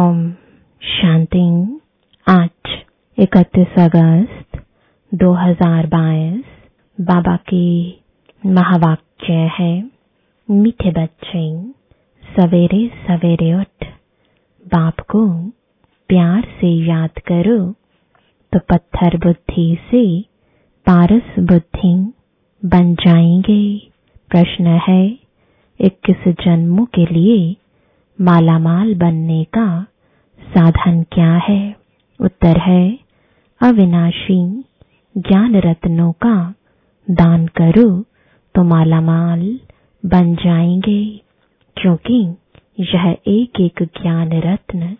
ओम शांति। आज इकतीस अगस्त 2022 बाबा की महावाक्य है, मीठे बच्चे, सवेरे सवेरे उठ, बाप को प्यार से याद करो। तो पत्थर बुद्धि से पारस बुद्धि बन जाएँगे। प्रश्न है, इक्कीस जन्मों के लिए मालामाल बनने का साधन क्या है? उत्तर है, अविनाशी ज्ञान रत्नों का दान करो तो मालामाल बन जाएँगे। क्योंकि यह एक एक ज्ञान रत्न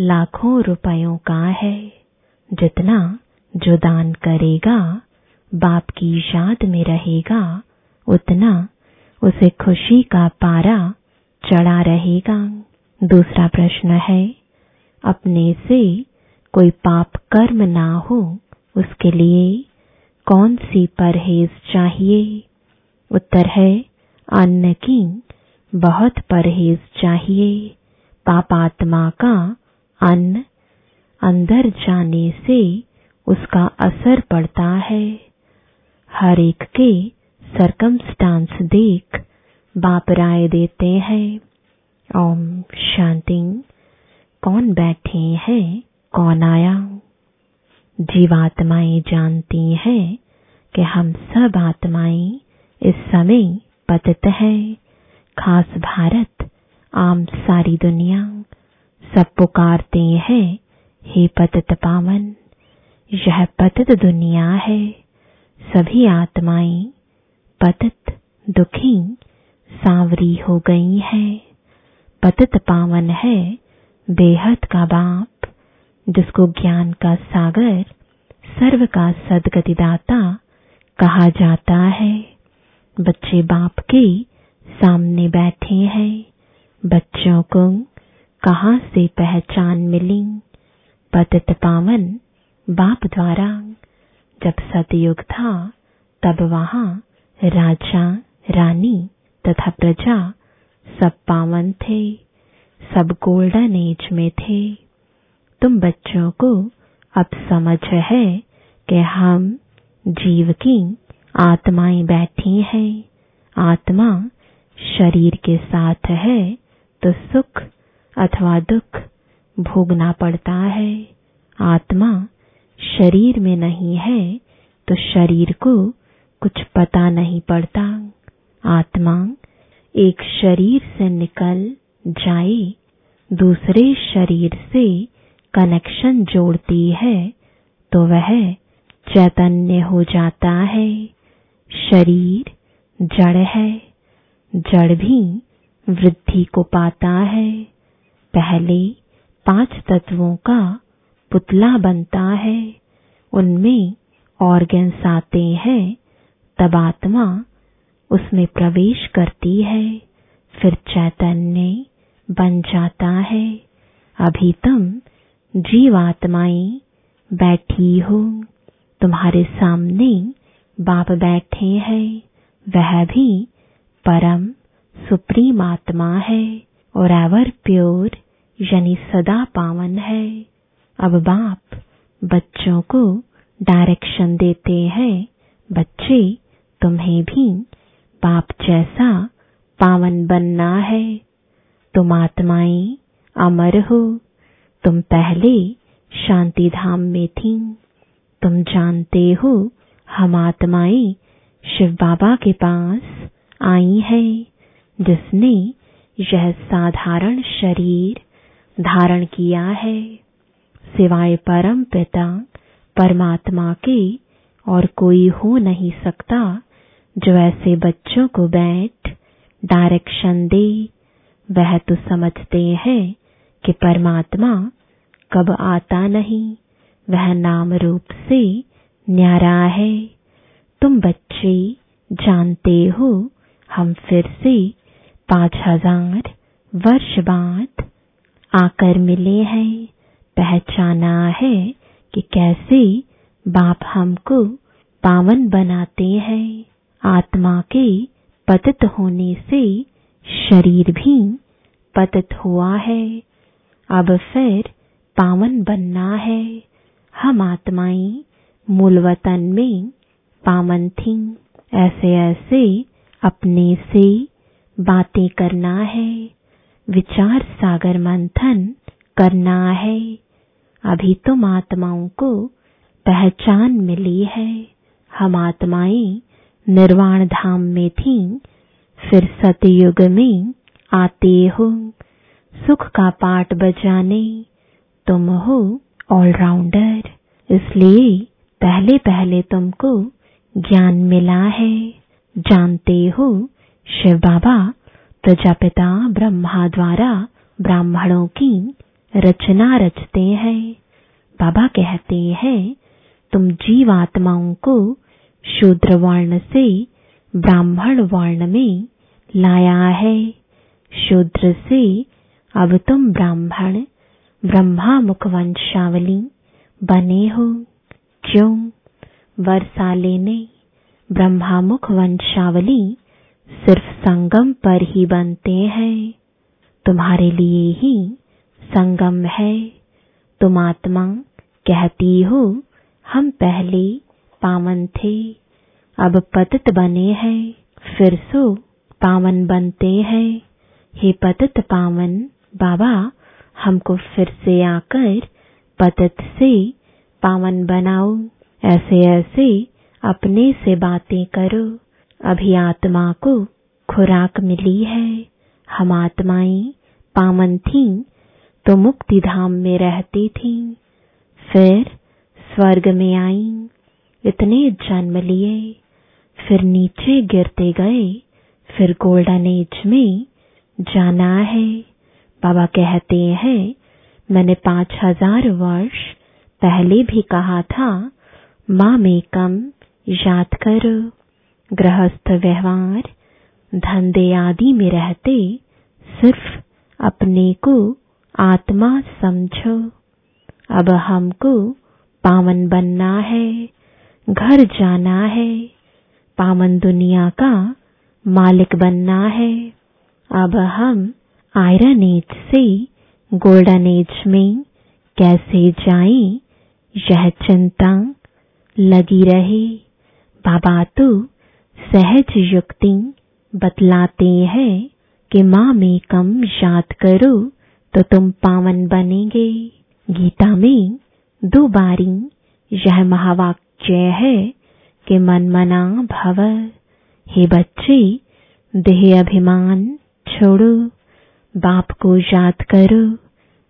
लाखों रुपयों का है। जितना जो दान करेगा, बाप की याद में रहेगा, उतना उसे खुशी का पारा चढ़ा रहेगा। दूसरा प्रश्न है अपने से कोई पाप कर्म ना हो, उसके लिए कौन सी परहेज चाहिए? उत्तर है, अन्न की बहुत परहेज चाहिए। पापात्मा का अन्न अंदर जाने से उसका असर पड़ता है। हर एक के सरकमस्टांस देख बाप राय देते हैं। ओम शांति। कौन बैठे हैं, कौन आया? जीवात्माएँ जानती हैं कि हम सब आत्माएँ इस समय पतित हैं। खास भारत, आम सारी दुनिया, सब पुकारते हैं, हे पतित पावन, यह पतित दुनिया है। सभी आत्माएँ पतित, दुखी, सांवरी हो गई है। पतित पावन है बेहद का बाप, जिसको ज्ञान का सागर, सर्व का सदगतिदाता कहा जाता है। बच्चे बाप के सामने बैठे हैं। बच्चों को कहाँ से पहचान मिली? पतित पावन बाप द्वारा, जब सतयुग था, तब वहाँ राजा, रानी तथा प्रजा सब पावन थे। सब गोल्डन एज में थे। तुम बच्चों को अब समझ है कि हम जीव की आत्माएँ बैठी हैं। आत्मा शरीर के साथ है तो सुख अथवा दुख भोगना पड़ता है। आत्मा शरीर में नहीं है तो शरीर को कुछ पता नहीं पड़ता। आत्मा एक शरीर से निकल जाए दूसरे शरीर से कनेक्शन जोड़ती है तो वह चैतन्य हो जाता है। शरीर जड़ है, जड़ भी वृद्धि को पाता है। पहले पाँच तत्वों का पुतला बनता है, उनमें ऑर्गन्स आते हैं, तब आत्मा उसमें प्रवेश करती है, फिर चैतन्य बन जाता है। अभी तुम जीवात्माएँ बैठी हो। तुम्हारे सामने बाप बैठे हैं। वह भी परम सुप्रीम आत्मा है और एवर प्योर, यानी सदा पावन है। अब बाप बच्चों को डायरेक्शन देते हैं। बच्चे तुम्हें भी बाप जैसा पावन बनना है। तुम आत्माएँ अमर हो। तुम पहले शांति धाम में थी। तुम जानते हो हम आत्माएँ शिव बाबा के पास आई है, जिसने यह साधारण शरीर धारण किया है। सिवाय परम पिता, परमात्मा के और कोई हो नहीं सकता, जो ऐसे बच्चों को बैठ डायरेक्शन दे वह तो समझते हैं कि परमात्मा कब आता नहीं। वह नाम रूप से न्यारा है। तुम बच्चे जानते हो, हम फिर से पाँच हज़ार वर्ष बाद आकर मिले हैं। पहचाना है कि कैसे बाप हमको पावन बनाते हैं। आत्मा के पतित होने से शरीर भी पतित हुआ है। अब फिर पावन बनना है। हम आत्माएँ मूल वतन में पावन थीं। ऐसे ऐसे अपने से बातें करना है। विचार सागर मंथन करना है। अभी तुम आत्माओं को पहचान मिली है। हम आत्माएँ निर्वाण धाम में थीं। फिर सतयुग में आते हो, सुख का पाठ बजाने। तुम हो ऑलराउंडर इसलिए पहले पहले तुमको ज्ञान मिला है। जानते हो, शिव बाबा प्रजापिता ब्रह्मा द्वारा ब्राह्मणों की रचना रचते हैं। बाबा कहते हैं, तुम जीवात्माओं को शूद्र वर्ण से ब्राह्मण वर्ण में लाया है। शूद्र से अब तुम ब्राह्मण ब्रह्मा मुख वंशावली बने हो। क्यों? वर्षा लेने ब्रह्मा मुख वंशावली सिर्फ़ संगम पर ही बनते हैं। तुम्हारे लिए ही संगम है। तुम आत्मा कहती हो, हम पहले पावन थे, अब पतित बने हैं, फिर सो पावन बनते हैं। हे पतित पावन, बाबा, हमको फिर से आकर पतित से पावन बनाओ। ऐसे ऐसे अपने से बातें करो। अभी आत्मा को खुराक मिली है। हम आत्माएँ पावन थीं तो मुक्ति धाम में रहती थीं। फिर स्वर्ग में आईं, इतने जन्म लिए। फिर नीचे गिरते गए, फिर गोल्डन एज में जाना है। बाबा कहते हैं, मैंने पाँच हज़ार वर्ष पहले भी कहा था, माँ में कम याद करो। गृहस्थ व्यवहार, धंधे आदि में रहते, सिर्फ़ अपने को आत्मा समझो। अब हमको पावन बनना है, घर जाना है, पावन दुनिया का मालिक बनना है। अब हम आयरन एज से गोल्डन एज में कैसे जाएँ? यह चिंता लगी रहे। बाबा तो सहज युक्ति बतलाते हैं कि माँ में कम याद करो तो तुम पावन बनेंगे। गीता में दो बारी यह महावाक्य है कि मन मना भव। हे बच्चे, देह अभिमान छोड़ो, बाप को याद करो,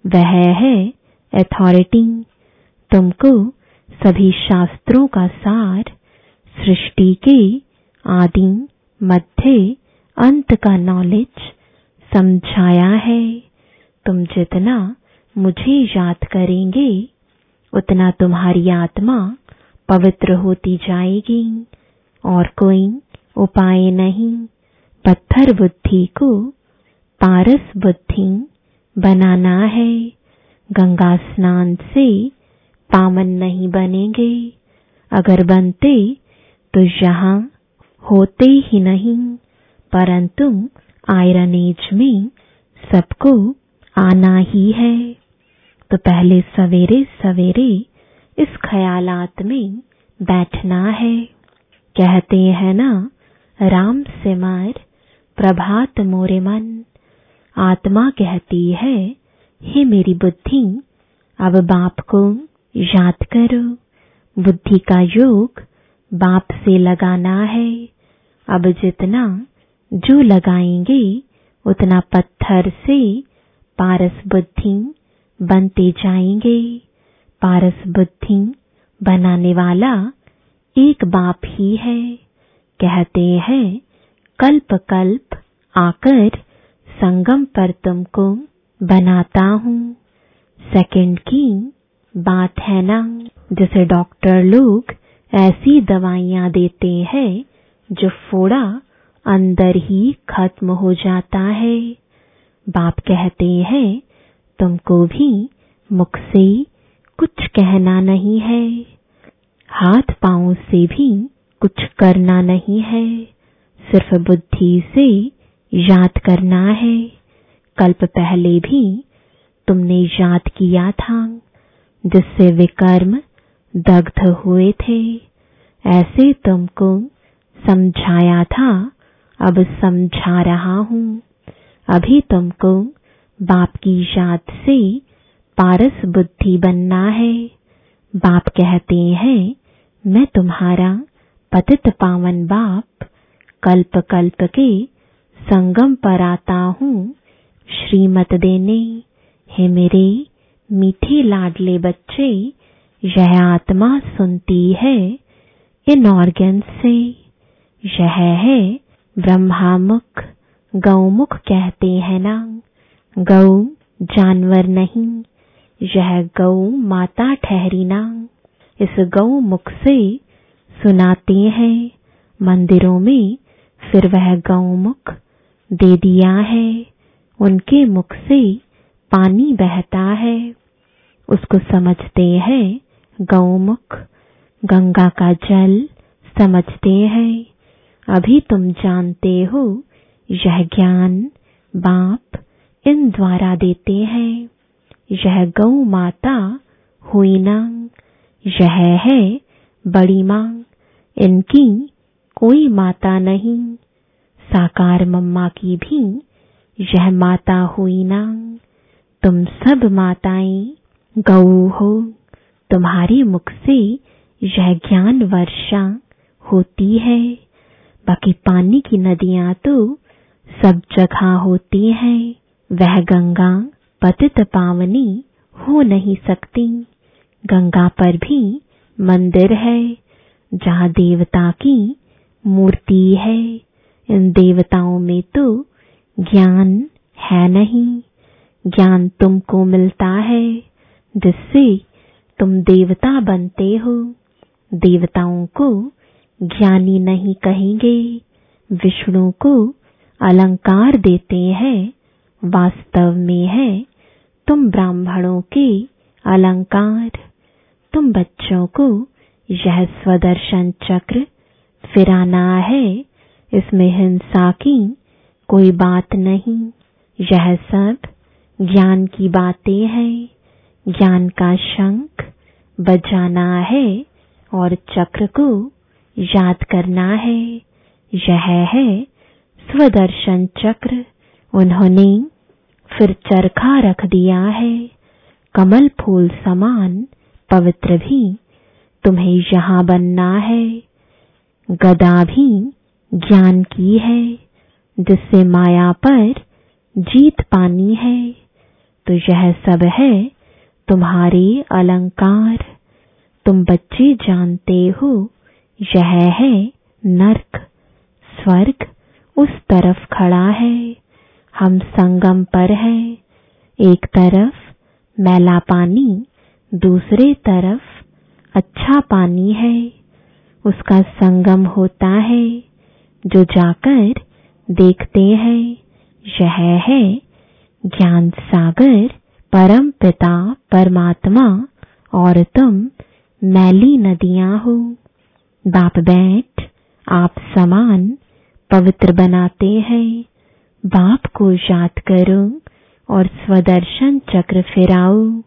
वह है अथॉरिटी तुमको सभी शास्त्रों का सार, सृष्टि के आदि मध्य अंत का नॉलेज समझाया है। तुम जितना मुझे याद करेंगे, उतना तुम्हारी आत्मा पवित्र होती जाएगी, और कोई उपाय नहीं। पत्थर बुद्धि को पारस बुद्धि बनाना है। गंगा स्नान से पावन नहीं बनेंगे। अगर बनते तो यहाँ होते ही नहीं, परंतु आयरन एज में सबको आना ही है। तो पहले सवेरे सवेरे इस ख्यालात में बैठना है। कहते हैं ना, राम से मार प्रभात मोरे मन, आत्मा कहती है, हे मेरी बुद्धि, अब बाप को याद करो। बुद्धि का योग बाप से लगाना है। अब जितना जो लगाएँगे, उतना पत्थर से पारस बुद्धि बनते जाएँगे। पारस बुद्धि बनाने वाला एक बाप ही है। कहते हैं कल्प कल्प आकर संगम पर तुमको बनाता हूँ। सेकंड की बात है ना? जैसे डॉक्टर लोग ऐसी दवाइयाँ देते हैं जो फोड़ा अंदर ही खत्म हो जाता है। बाप कहते हैं, तुमको भी मुख से कुछ कहना नहीं है। हाथ पाँव से भी कुछ करना नहीं है। सिर्फ़ बुद्धि से याद करना है। कल्प पहले भी तुमने याद किया था, जिससे वे कर्म दग्ध हुए थे। ऐसे तुमको समझाया था, अब समझा रहा हूँ। अभी तुमको बाप की याद से पारस बुद्धि बनना है। बाप कहते हैं, मैं तुम्हारा पतित पावन बाप। कल्प कल्प के संगम पर आता हूँ। श्रीमत देने, हे मेरे मीठे लाडले बच्चे, यह आत्मा सुनती है इन ऑर्गन से। यह है ब्रह्मामुख, गौमुख कहते हैं ना। गौ जानवर नहीं, यह गौ माता ठहरी ना। इस गौ मुख से सुनाते हैं मंदिरों में फिर वह गौमुख दे दिया है। उनके मुख से पानी बहता है। उसको समझते हैं गौमुख गंगा का जल समझते हैं। अभी तुम जानते हो, यह ज्ञान बाप इन द्वारा देते हैं। यह गौ माता हुई ना यह है बड़ी माँ इनकी कोई माता नहीं। साकार मम्मा की भी यह माता हुई ना। तुम सब माताएँ गौ हो। तुम्हारे मुख से यह ज्ञान वर्षा होती है। बाकी पानी की नदियाँ तो सब जगह होती हैं। वह गंगा पतित पावनी हो नहीं सकती। गंगा पर भी मंदिर है। जहाँ देवता की मूर्ति है। इन देवताओं में तो ज्ञान है नहीं। ज्ञान तुमको मिलता है, जिससे तुम देवता बनते हो। देवताओं को ज्ञानी नहीं कहेंगे। विष्णु को अलंकार देते हैं। वास्तव में है, तुम ब्राह्मणों के अलंकार। तुम बच्चों को यह स्वदर्शन चक्र फिराना है, इसमें हिंसा की कोई बात नहीं। यह सब ज्ञान की बातें हैं। ज्ञान का शंख बजाना है और चक्र को याद करना है। यह है स्वदर्शन चक्र। उन्होंने फिर चरखा रख दिया है। कमल फूल समान पवित्र भी तुम्हें यहाँ बनना है। गदा भी ज्ञान की है, जिससे माया पर जीत पानी है। तो यह सब है तुम्हारे अलंकार। तुम बच्चे जानते हो, यह है नरक। स्वर्ग उस तरफ़ खड़ा है। हम संगम पर है। एक तरफ़ मैला पानी, दूसरे तरफ़ अच्छा पानी है। उसका संगम होता है, जो जाकर देखते हैं। यह है ज्ञान सागर, परम पिता, परमात्मा, और तुम मैली नदियाँ हो। बाप बैठ, आप समान पवित्र बनाते हैं। बाप को याद करो और स्वदर्शन चक्र फिराओ।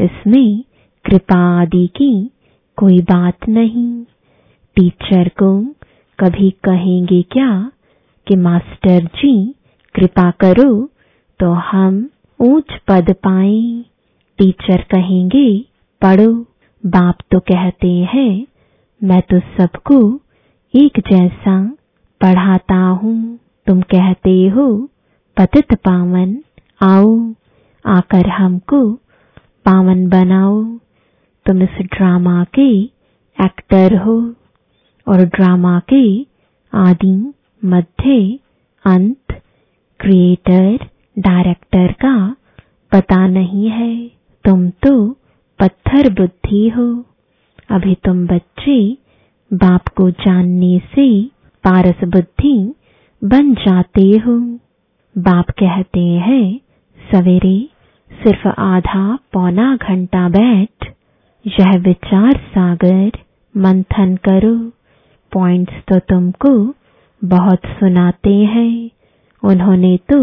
इसमें कृपा आदि की कोई बात नहीं। टीचर को कभी कहेंगे क्या कि, मास्टर जी, कृपा करो तो हम ऊंच पद पाएँ। टीचर कहेंगे, पढ़ो। बाप तो कहते हैं, मैं तो सबको एक जैसा पढ़ाता हूँ। तुम कहते हो, पतित पावन, आओ, आकर हमको पावन बनाओ। तुम इस ड्रामा के एक्टर हो। और ड्रामा के आदि मध्य अंत क्रिएटर डायरेक्टर का पता नहीं है। तुम तो पत्थर बुद्धि हो। अभी तुम बच्चे बाप को जानने से पारस बुद्धि बन जाते हो। बाप कहते हैं, सवेरे सिर्फ़ आधा पौना घंटा बैठ, यह विचार सागर मंथन करो। पॉइंट्स तो तुमको बहुत सुनाते हैं। उन्होंने तो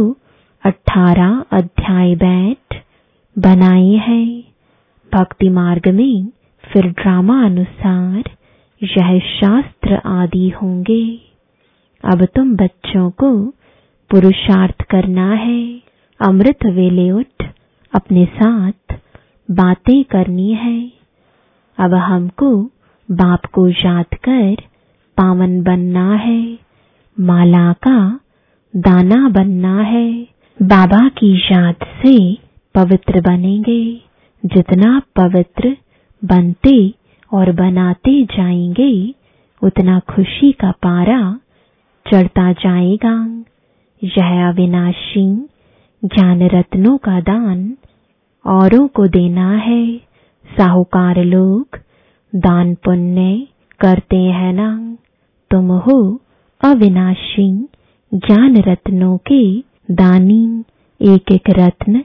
अठारह अध्याय बैठ बनाए हैं। भक्ति मार्ग में फिर ड्रामा अनुसार यह शास्त्र आदि होंगे। अब तुम बच्चों को पुरुषार्थ करना है। अमृत वेले उठ अपने साथ बातें करनी है। अब हमको बाप को याद कर पावन बनना है, माला का दाना बनना है। बाबा की याद से पवित्र बनेंगे, जितना पवित्र बनते और बनाते जाएँगे, उतना खुशी का पारा चढ़ता जाएगा। यह अविनाशी ज्ञान रत्नों का दान औरों को देना है। साहूकार लोग दान पुण्य करते हैं ना। तुम हो अविनाशी ज्ञान रत्नों के दानी एक एक रत्न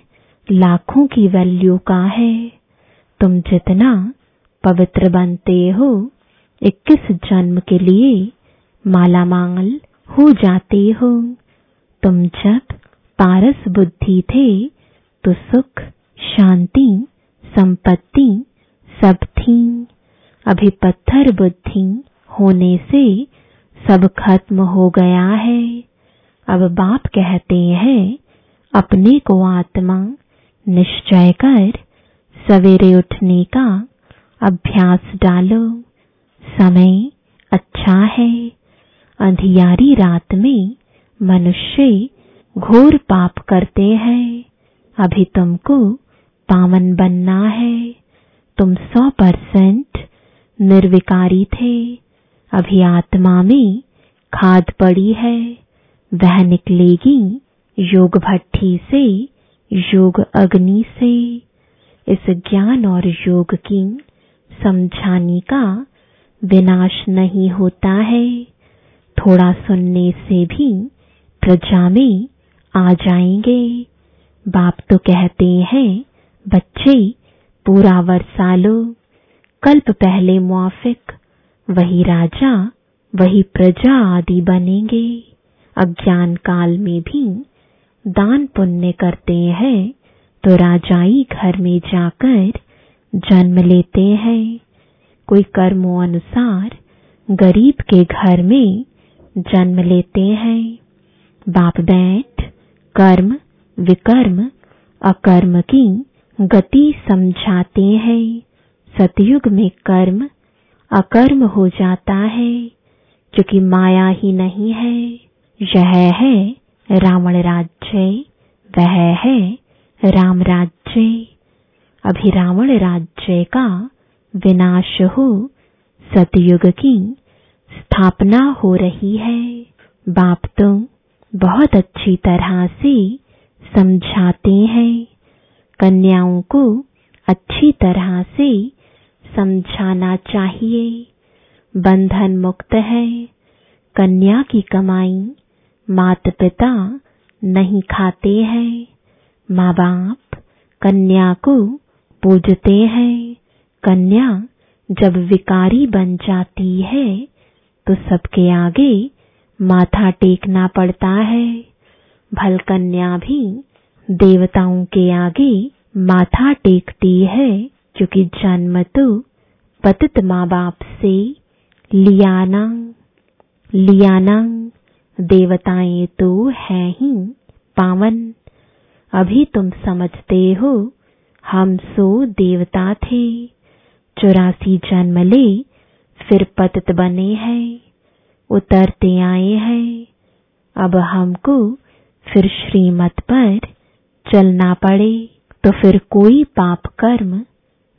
लाखों की वैल्यू का है। तुम जितना पवित्र बनते हो, इक्कीस जन्म के लिए माला मांगल हो जाते हो। तुम जब पारस बुद्धि थे तो सुख, शांति, संपत्ति सब थी। अभी पत्थर बुद्धि होने से सब खत्म हो गया है। अब बाप कहते हैं, अपने को आत्मा निश्चय कर, सवेरे उठने का अभ्यास डालो। समय अच्छा है। अंधियारी रात में मनुष्य घोर पाप करते हैं। अभी तुमको पावन बनना है। तुम सौ परसेंट निर्विकारी थे। अभी आत्मा में खाद पड़ी है, वह निकलेगी योग भट्टी से, योग अग्नि से। इस ज्ञान और योग की समझाने का विनाश नहीं होता है। थोड़ा सुनने से भी प्रजा में आ जाएँगे। बाप तो कहते हैं, बच्चे, पूरा वर्षा लो। कल्प पहले मुआफिक वही राजा, वही प्रजा आदि बनेंगे। अज्ञान काल में भी दान पुण्य करते हैं तो राजाई घर में जाकर जन्म लेते हैं। कोई कर्मों अनुसार गरीब के घर में जन्म लेते हैं। बाप बैठ कर्म, विकर्म, अकर्म की गति समझाते हैं। सतयुग में कर्म अकर्म हो जाता है, क्योंकि माया ही नहीं है। यह है रावण राज्य, वह है राम राज्य। अभी रावण राज्य का विनाश हो, सतयुग की स्थापना हो रही है। बाप तो बहुत अच्छी तरह से समझाते हैं, कन्याओं को अच्छी तरह से समझाना चाहिए। बंधन मुक्त है। कन्या की कमाई माता पिता नहीं खाते हैं। माँ बाप कन्या को पूजते हैं। कन्या जब विकारी बन जाती है तो सबके आगे माथा टेकना पड़ता है। भल कन्या भी देवताओं के आगे माथा टेकती है। क्योंकि जन्म तो पतित माँ बाप से लियाना लियाना देवताएँ तो है ही पावन। अभी तुम समझते हो, हम सो देवता थे। चौरासी जन्म ले, फिर पतित बने हैं। उतरते आए हैं। अब हमको फिर श्रीमत पर चलना पड़े। तो फिर कोई पाप कर्म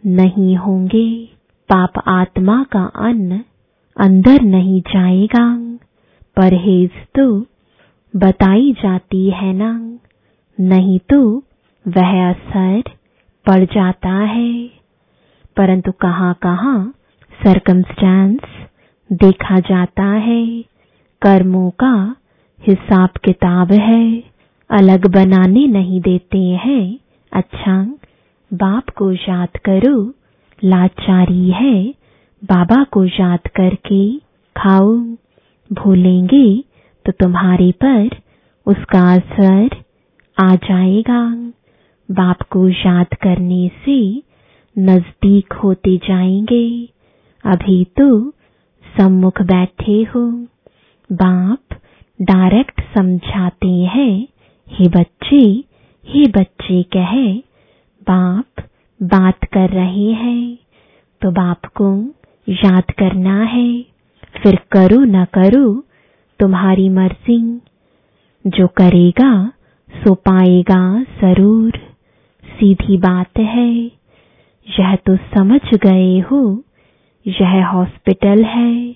नहीं होंगे। पाप आत्मा का अन्न अंदर नहीं जाएगा। परहेज तो बताई जाती है ना। नहीं तो वह असर पड़ जाता है। परंतु कहाँ कहाँ सरकमस्टांस देखा जाता है। कर्मों का हिसाब किताब है। अलग बनाने नहीं देते हैं। अच्छा। बाप को याद करो, लाचारी है, बाबा को याद करके खाओ। भूलेंगे तो तुम्हारे पर उसका असर आ जाएगा। बाप को याद करने से नज़दीक होते जाएँगे। अभी तो सम्मुख बैठे हो। बाप डायरेक्ट समझाते हैं, हे बच्चे हे बच्चे, कहे। बाप बात कर रहे हैं तो बाप को याद करना है। फिर करो न करो, तुम्हारी मर्ज़ी। जो करेगा, सो पाएगा ज़रूर। सीधी बात है, यह तो समझ गए हो, यह हॉस्पिटल है।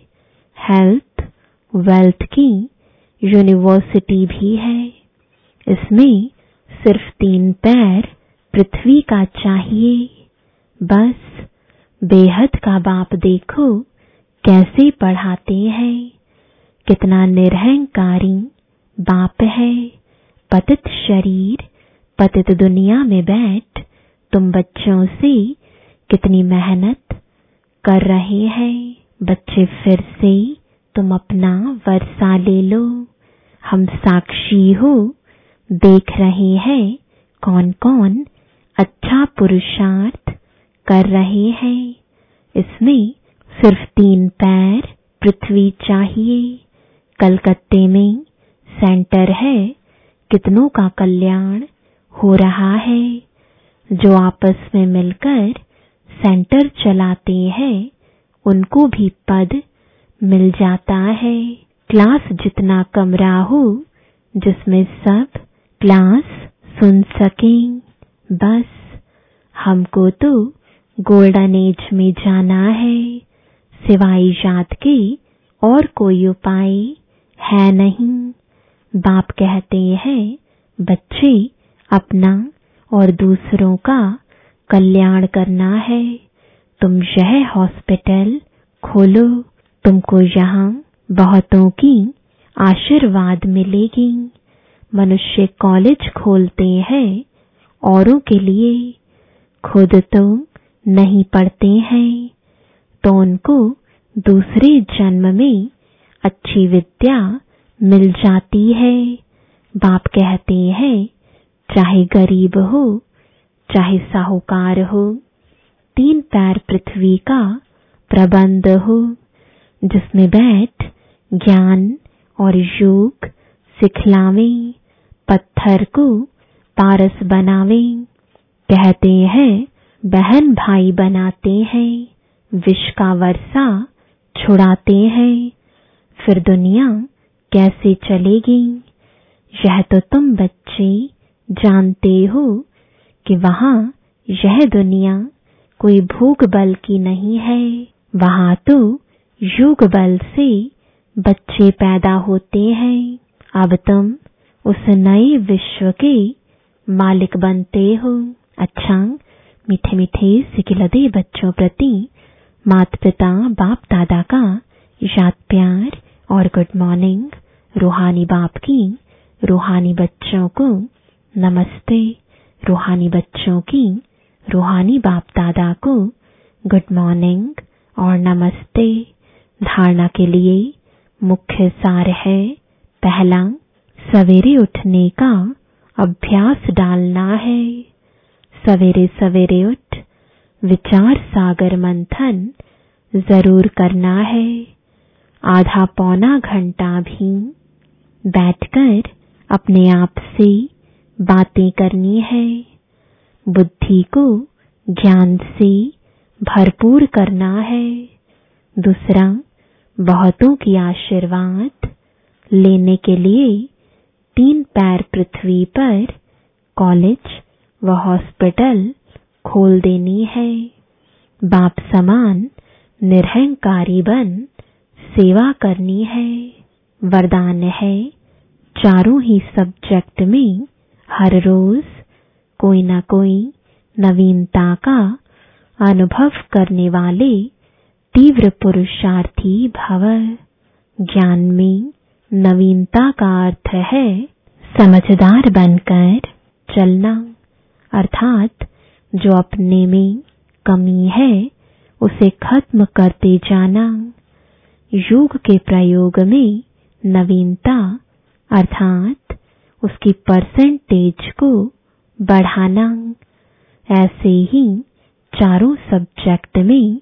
हेल्थ, वेल्थ की यूनिवर्सिटी भी है। इसमें सिर्फ़ तीन पैर पृथ्वी का चाहिए। बस, बेहद का बाप देखो, कैसे पढ़ाते हैं। कितना निरहंकारी बाप है। पतित शरीर, पतित दुनिया में बैठ, तुम बच्चों से कितनी मेहनत कर रहे हैं। बच्चे फिर से, तुम अपना वर्षा ले लो। हम साक्षी हो, देख रहे हैं कौन कौन अच्छा पुरुषार्थ कर रहे हैं। इसमें सिर्फ़ तीन पैर पृथ्वी चाहिए। कलकत्ते में सेंटर है। कितनों का कल्याण हो रहा है। जो आपस में मिलकर सेंटर चलाते हैं, उनको भी पद मिल जाता है। क्लास जितना कमरा हो जिसमें सब क्लास सुन सकें। बस हमको तो गोल्डन एज में जाना है, सिवाय याद के और कोई उपाय है नहीं। बाप कहते हैं, बच्चे अपना और दूसरों का कल्याण करना है। तुम यह हॉस्पिटल खोलो, तुमको यहाँ बहुतों की आशीर्वाद मिलेगी। मनुष्य कॉलेज खोलते हैं औरों के लिए खुद तो नहीं पढ़ते हैं तो उनको दूसरे जन्म में अच्छी विद्या मिल जाती है। बाप कहते हैं, चाहे गरीब हो, चाहे साहूकार हो, तीन पैर पृथ्वी का प्रबंध हो, जिसमें बैठ ज्ञान और योग सिखलावे, पत्थर को पारस बनावे। कहते हैं, बहन भाई बनाते हैं, विष का वर्षा छुड़ाते हैं। फिर दुनिया कैसे चलेगी? यह तो तुम बच्चे जानते हो कि वहाँ यह दुनिया कोई भूख बल की नहीं है। वहाँ तो युग बल से बच्चे पैदा होते हैं। अब तुम उस नए विश्व के मालिक बनते हो। अच्छा मीठे मीठे सिकिलदे बच्चों प्रति। माता पिता बाप, दादा का याद प्यार और गुड मॉर्निंग रूहानी बाप की, रूहानी बच्चों को नमस्ते। रूहानी बच्चों की, रूहानी बाप, दादा को गुड मॉर्निंग और नमस्ते। धारणा के लिए मुख्य सार है, पहला, सवेरे उठने का अभ्यास डालना है। सवेरे सवेरे उठ, विचार सागर मंथन ज़रूर करना है। आधा पौना घंटा भी बैठकर अपने आप से बातें करनी है। बुद्धि को ज्ञान से भरपूर करना है। दूसरा, बहुतों की आशीर्वाद लेने के लिए तीन पैर पृथ्वी पर, कॉलेज व हॉस्पिटल खोल देनी है। बाप समान, निर्हंकारी बन, सेवा करनी है। वरदान है, चारों ही सब्जेक्ट में हर रोज कोई ना कोई नवीनता का अनुभव करने वाले तीव्र पुरुषार्थी भव। ज्ञान में नवीनता का अर्थ है समझदार बनकर चलना। अर्थात जो अपने में कमी है, उसे खत्म करते जाना। योग के प्रयोग में नवीनता, अर्थात उसकी परसेंटेज को बढ़ाना। ऐसे ही चारों सब्जेक्ट में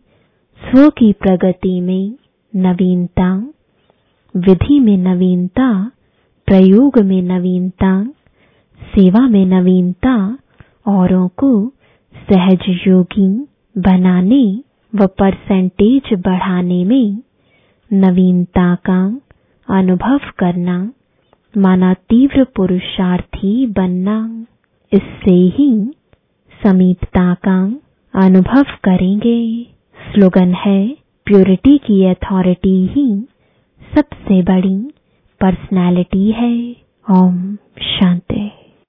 स्व की प्रगति में नवीनता। विधि में नवीनता, प्रयोग में नवीनता, सेवा में नवीनता, औरों को सहज योगी बनाने व परसेंटेज बढ़ाने में नवीनता का अनुभव करना, माना तीव्र पुरुषार्थी बनना, इससे ही समीपता का अनुभव करेंगे। स्लोगन है प्योरिटी की अथॉरिटी ही सबसे बड़ी पर्सनालिटी है। ओम शांति।